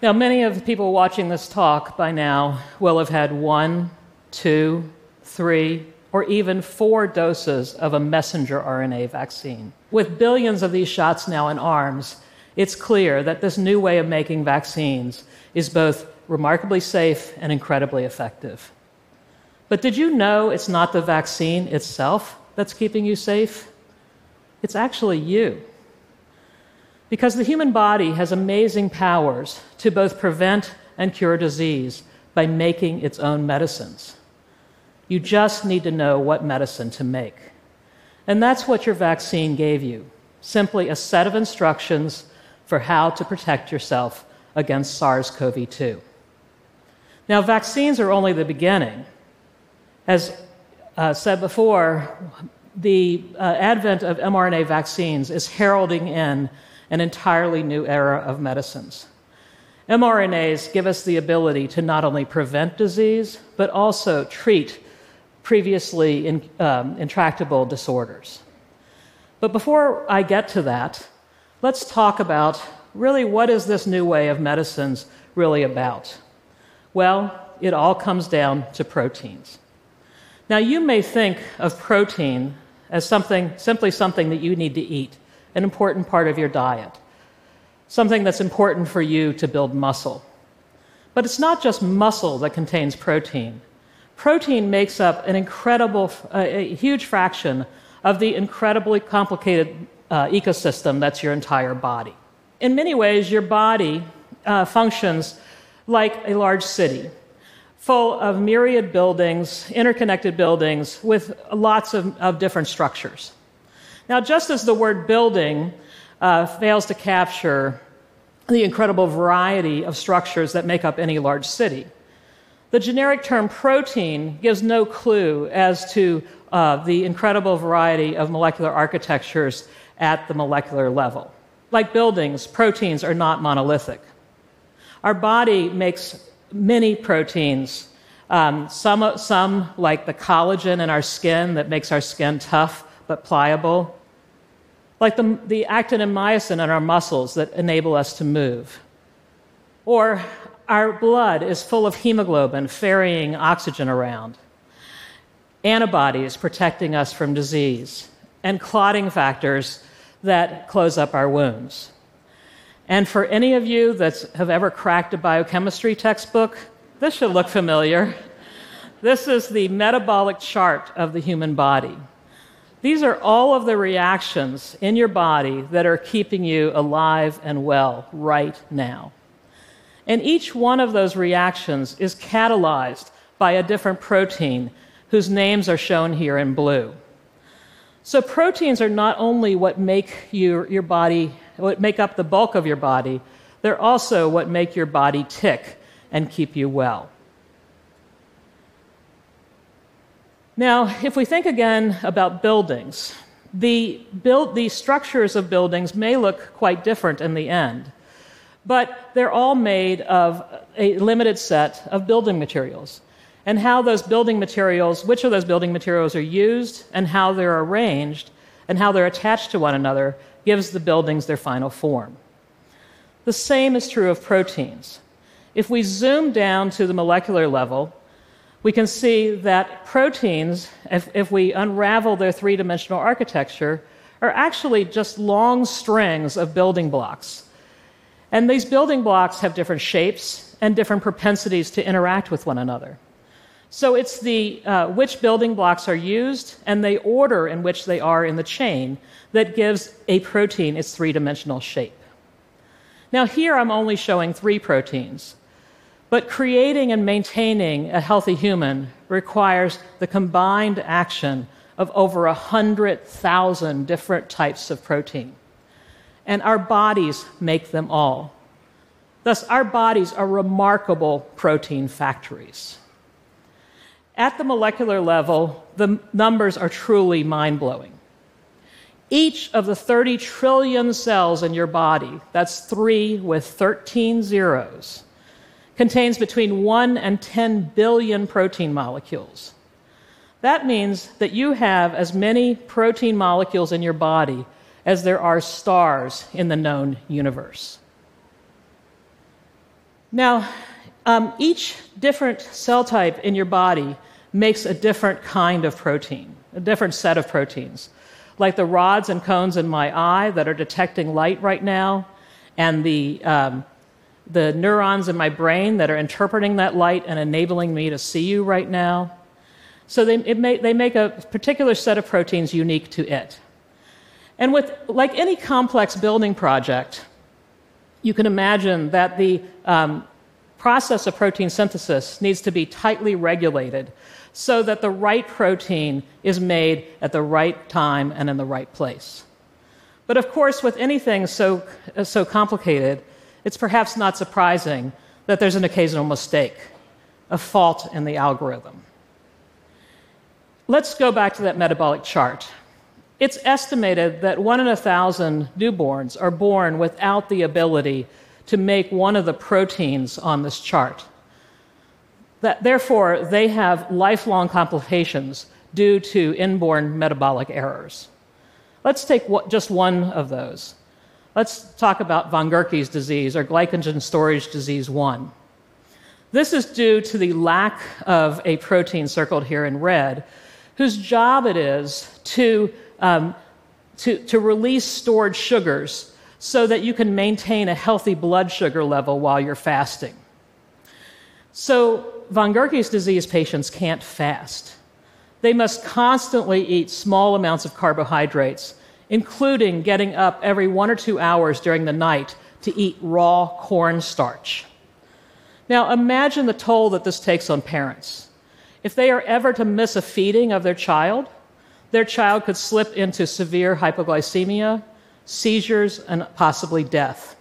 Now, many of the people watching this talk by now will have had one, two, three, or even four doses of a messenger RNA vaccine. With billions of these shots now in arms, it's clear that this new way of making vaccines is both remarkably safe and incredibly effective. But did you know it's not the vaccine itself that's keeping you safe? It's actually you. Because the human body has amazing powers to both prevent and cure disease by making its own medicines. You just need to know what medicine to make. And that's what your vaccine gave you simply a set of instructions for how to protect yourself against SARS CoV 2. Now, vaccines are only the beginning. As uh, said before, the uh, advent of mRNA vaccines is heralding in an entirely new era of medicines. mRNAs give us the ability to not only prevent disease, but also treat previously in, um, intractable disorders. But before I get to that, let's talk about really what is this new way of medicines really about? Well, it all comes down to proteins. Now, you may think of protein as something, simply something that you need to eat, an important part of your diet, something that's important for you to build muscle. But it's not just muscle that contains protein protein makes up an incredible, a huge fraction of the incredibly complicated uh, ecosystem that's your entire body. In many ways, your body uh, functions like a large city, full of myriad buildings, interconnected buildings with lots of, of different structures. Now, just as the word building uh, fails to capture the incredible variety of structures that make up any large city, the generic term protein gives no clue as to uh, the incredible variety of molecular architectures at the molecular level. Like buildings, proteins are not monolithic. Our body makes many proteins, um, some, some like the collagen in our skin that makes our skin tough but pliable, like the, the actin and myosin in our muscles that enable us to move, or our blood is full of hemoglobin ferrying oxygen around, antibodies protecting us from disease, and clotting factors that close up our wounds. And for any of you that have ever cracked a biochemistry textbook, this should look familiar. This is the metabolic chart of the human body. These are all of the reactions in your body that are keeping you alive and well right now. And each one of those reactions is catalyzed by a different protein whose names are shown here in blue. So proteins are not only what make your, your body, what make up the bulk of your body, they're also what make your body tick and keep you well. Now, if we think again about buildings, the, build, the structures of buildings may look quite different in the end but they're all made of a limited set of building materials. And how those building materials, which of those building materials are used, and how they're arranged, and how they're attached to one another, gives the buildings their final form. The same is true of proteins. If we zoom down to the molecular level, we can see that proteins, if, if we unravel their three dimensional architecture, are actually just long strings of building blocks and these building blocks have different shapes and different propensities to interact with one another. So it's the uh, which building blocks are used and the order in which they are in the chain that gives a protein its three dimensional shape. Now, here I'm only showing three proteins, but creating and maintaining a healthy human requires the combined action of over 100,000 different types of protein and our bodies make them all. Thus, our bodies are remarkable protein factories. At the molecular level, the numbers are truly mind blowing. Each of the 30 trillion cells in your body, that's three with 13 zeros, contains between 1 and 10 billion protein molecules. That means that you have as many protein molecules in your body as there are stars in the known universe. Now, um, each different cell type in your body makes a different kind of protein, a different set of proteins. Like the rods and cones in my eye that are detecting light right now, and the, um, the neurons in my brain that are interpreting that light and enabling me to see you right now. So they, may, they make a particular set of proteins unique to it. And with, like any complex building project, you can imagine that the um, process of protein synthesis needs to be tightly regulated so that the right protein is made at the right time and in the right place. But of course, with anything so, so complicated, it's perhaps not surprising that there's an occasional mistake, a fault in the algorithm. Let's go back to that metabolic chart. It's estimated that one in a thousand newborns are born without the ability to make one of the proteins on this chart. That, therefore, they have lifelong complications due to inborn metabolic errors. Let's take just one of those. Let's talk about von Gierke's disease or glycogen storage disease 1. This is due to the lack of a protein circled here in red, whose job it is to um, to, to release stored sugars so that you can maintain a healthy blood sugar level while you're fasting. So, von Gierke's disease patients can't fast. They must constantly eat small amounts of carbohydrates, including getting up every one or two hours during the night to eat raw cornstarch. Now, imagine the toll that this takes on parents. If they are ever to miss a feeding of their child, their child could slip into severe hypoglycemia, seizures, and possibly death.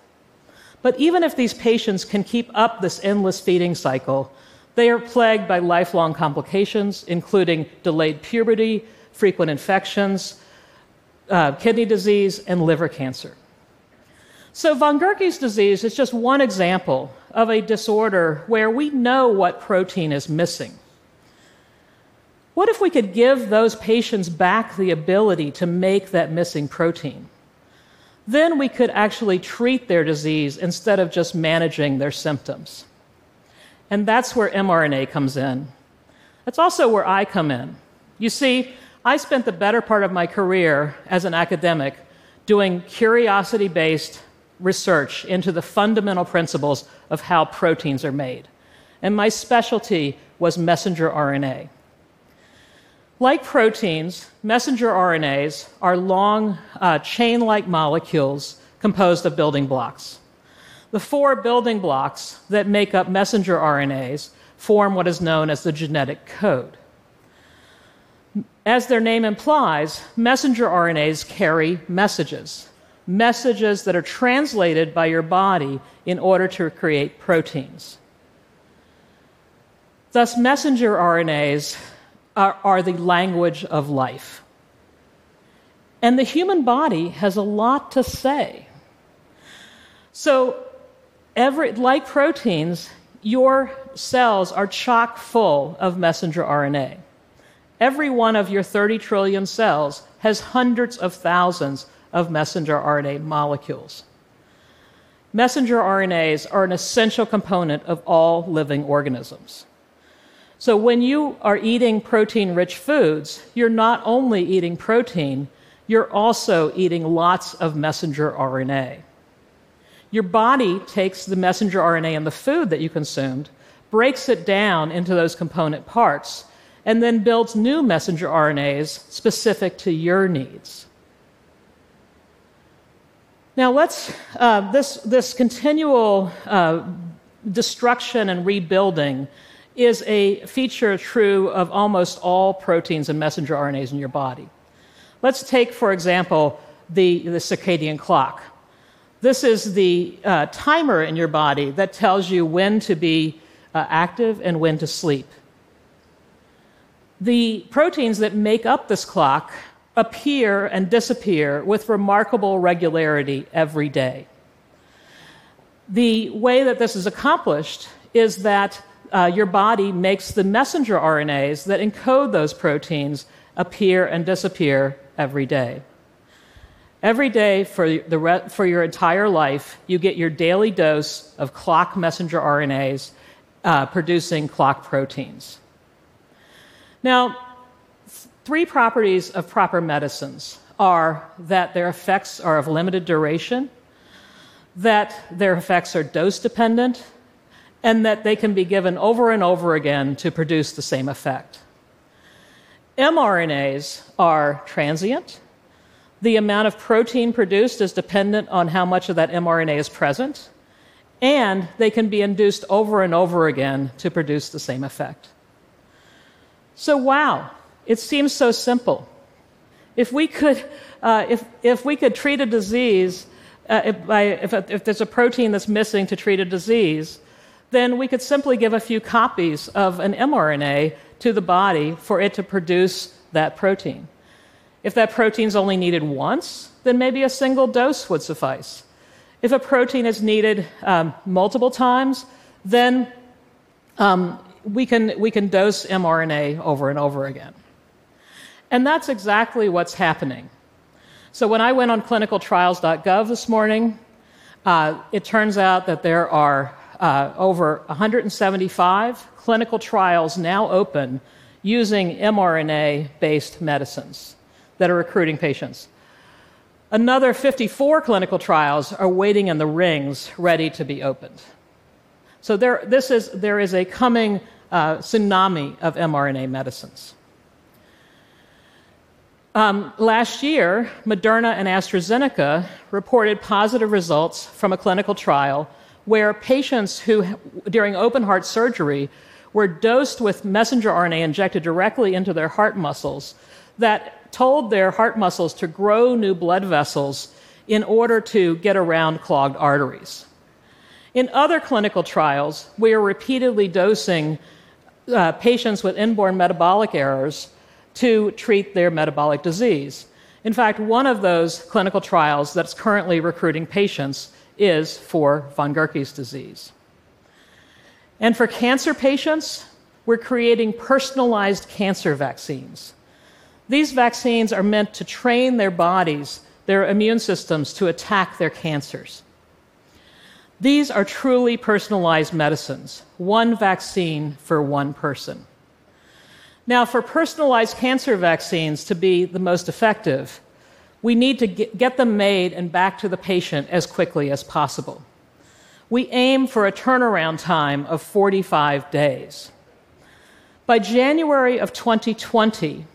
But even if these patients can keep up this endless feeding cycle, they are plagued by lifelong complications, including delayed puberty, frequent infections, uh, kidney disease, and liver cancer. So, von Gierke's disease is just one example of a disorder where we know what protein is missing. What if we could give those patients back the ability to make that missing protein? Then we could actually treat their disease instead of just managing their symptoms. And that's where mRNA comes in. That's also where I come in. You see, I spent the better part of my career as an academic doing curiosity based research into the fundamental principles of how proteins are made. And my specialty was messenger RNA. Like proteins, messenger RNAs are long uh, chain like molecules composed of building blocks. The four building blocks that make up messenger RNAs form what is known as the genetic code. As their name implies, messenger RNAs carry messages, messages that are translated by your body in order to create proteins. Thus, messenger RNAs are, are the language of life. And the human body has a lot to say. So, every, like proteins, your cells are chock full of messenger RNA. Every one of your 30 trillion cells has hundreds of thousands of messenger RNA molecules. Messenger RNAs are an essential component of all living organisms. So when you are eating protein rich foods, you're not only eating protein, you're also eating lots of messenger RNA. Your body takes the messenger RNA in the food that you consumed, breaks it down into those component parts, and then builds new messenger RNAs specific to your needs. Now, let's, uh, this, this continual uh, destruction and rebuilding is a feature true of almost all proteins and messenger RNAs in your body. Let's take, for example, the, the circadian clock. This is the uh, timer in your body that tells you when to be uh, active and when to sleep. The proteins that make up this clock appear and disappear with remarkable regularity every day. The way that this is accomplished is that uh, your body makes the messenger RNAs that encode those proteins appear and disappear every day. Every day for, the re- for your entire life, you get your daily dose of clock messenger RNAs uh, producing clock proteins. Now, three properties of proper medicines are that their effects are of limited duration, that their effects are dose dependent, and that they can be given over and over again to produce the same effect. mRNAs are transient. The amount of protein produced is dependent on how much of that mRNA is present, and they can be induced over and over again to produce the same effect. So, wow, it seems so simple. If we could, uh, if, if we could treat a disease, uh, if, by, if, if there's a protein that's missing to treat a disease, then we could simply give a few copies of an mRNA to the body for it to produce that protein. If that protein's only needed once, then maybe a single dose would suffice. If a protein is needed um, multiple times, then um, we, can, we can dose mRNA over and over again. And that's exactly what's happening. So when I went on clinicaltrials.gov this morning, uh, it turns out that there are uh, over 175 clinical trials now open using mRNA based medicines that are recruiting patients. Another 54 clinical trials are waiting in the rings, ready to be opened. So there, this is, there is a coming uh, tsunami of mRNA medicines. Um, last year, Moderna and AstraZeneca reported positive results from a clinical trial where patients who, during open heart surgery, were dosed with messenger RNA injected directly into their heart muscles that told their heart muscles to grow new blood vessels in order to get around clogged arteries. In other clinical trials, we are repeatedly dosing uh, patients with inborn metabolic errors to treat their metabolic disease. In fact, one of those clinical trials that's currently recruiting patients is for von Gierke's disease. And for cancer patients, we're creating personalized cancer vaccines. These vaccines are meant to train their bodies, their immune systems, to attack their cancers. These are truly personalized medicines, one vaccine for one person. Now, for personalized cancer vaccines to be the most effective, we need to get them made and back to the patient as quickly as possible. We aim for a turnaround time of 45 days. By January of 2020,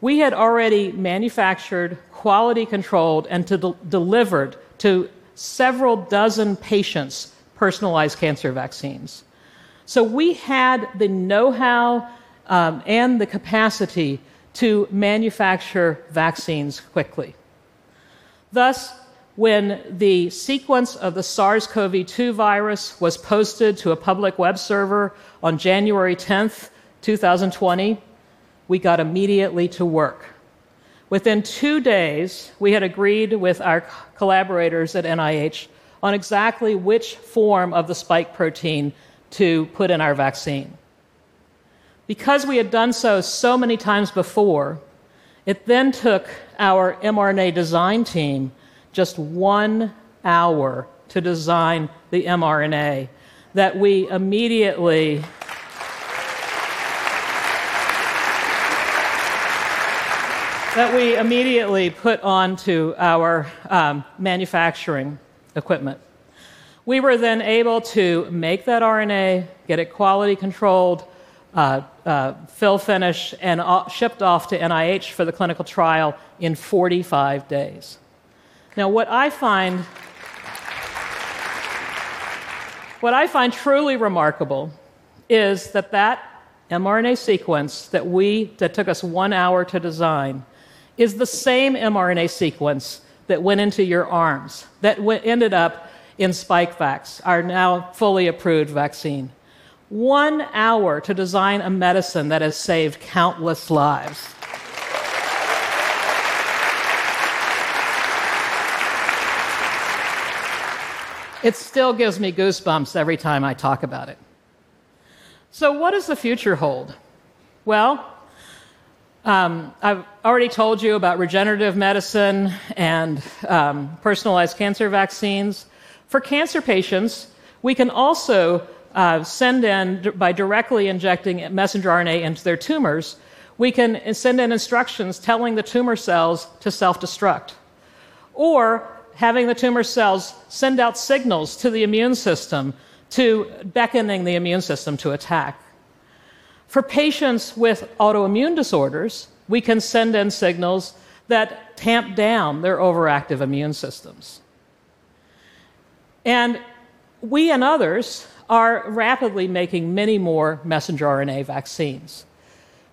we had already manufactured, quality controlled, and to de- delivered to several dozen patients personalized cancer vaccines. So we had the know how um, and the capacity to manufacture vaccines quickly. Thus, when the sequence of the SARS CoV 2 virus was posted to a public web server on January 10th, 2020, we got immediately to work. Within two days, we had agreed with our collaborators at NIH on exactly which form of the spike protein to put in our vaccine. Because we had done so so many times before, it then took our mRNA design team just one hour to design the mRNA that we immediately that we immediately put onto our um, manufacturing equipment. We were then able to make that RNA, get it quality controlled, uh, uh, fill finish, and shipped off to NIH for the clinical trial in 45 days. Now, what I find what I find truly remarkable is that that mRNA sequence that we that took us one hour to design is the same mRNA sequence that went into your arms that ended up in Spikevax, our now fully approved vaccine one hour to design a medicine that has saved countless lives. It still gives me goosebumps every time I talk about it. So, what does the future hold? Well, Um, I've already told you about regenerative medicine and um, personalized cancer vaccines. For cancer patients, we can also uh, send in, by directly injecting messenger RNA into their tumors, we can send in instructions telling the tumor cells to self destruct. Or having the tumor cells send out signals to the immune system to beckoning the immune system to attack. For patients with autoimmune disorders, we can send in signals that tamp down their overactive immune systems. And we and others are rapidly making many more messenger RNA vaccines.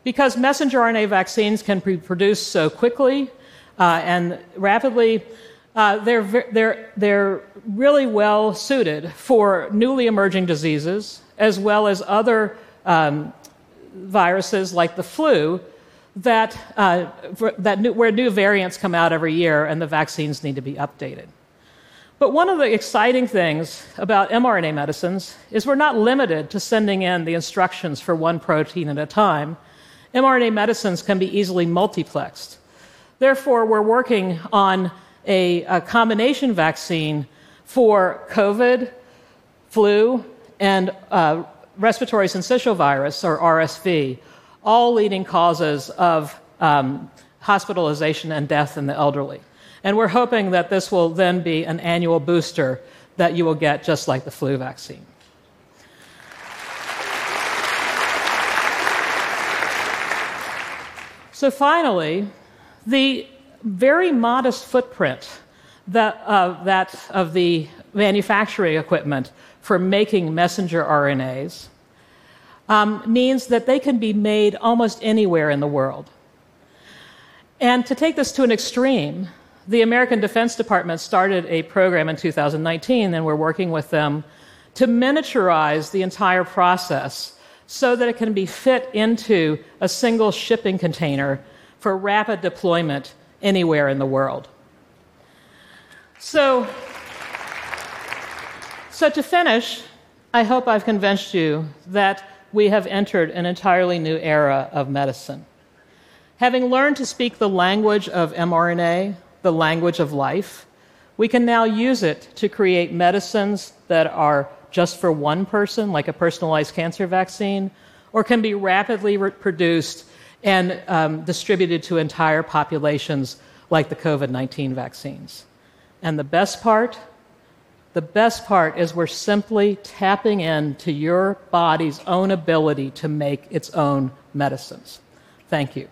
Because messenger RNA vaccines can be produced so quickly uh, and rapidly, uh, they're, they're, they're really well suited for newly emerging diseases as well as other um, viruses like the flu that, uh, that new, where new variants come out every year and the vaccines need to be updated. But one of the exciting things about mRNA medicines is we're not limited to sending in the instructions for one protein at a time. mRNA medicines can be easily multiplexed. Therefore, we're working on a, a combination vaccine for COVID, flu, and uh, respiratory syncytial virus, or RSV, all leading causes of um, hospitalization and death in the elderly. And we're hoping that this will then be an annual booster that you will get just like the flu vaccine. So, finally, the very modest footprint that, uh, that of the manufacturing equipment for making messenger RNAs um, means that they can be made almost anywhere in the world. And to take this to an extreme, the American Defense Department started a program in 2019, and we're working with them to miniaturize the entire process so that it can be fit into a single shipping container for rapid deployment anywhere in the world. So, so to finish, I hope I've convinced you that we have entered an entirely new era of medicine. Having learned to speak the language of mRNA, the language of life, we can now use it to create medicines that are just for one person, like a personalized cancer vaccine, or can be rapidly produced and um, distributed to entire populations, like the COVID 19 vaccines. And the best part, the best part is we're simply tapping into your body's own ability to make its own medicines. Thank you.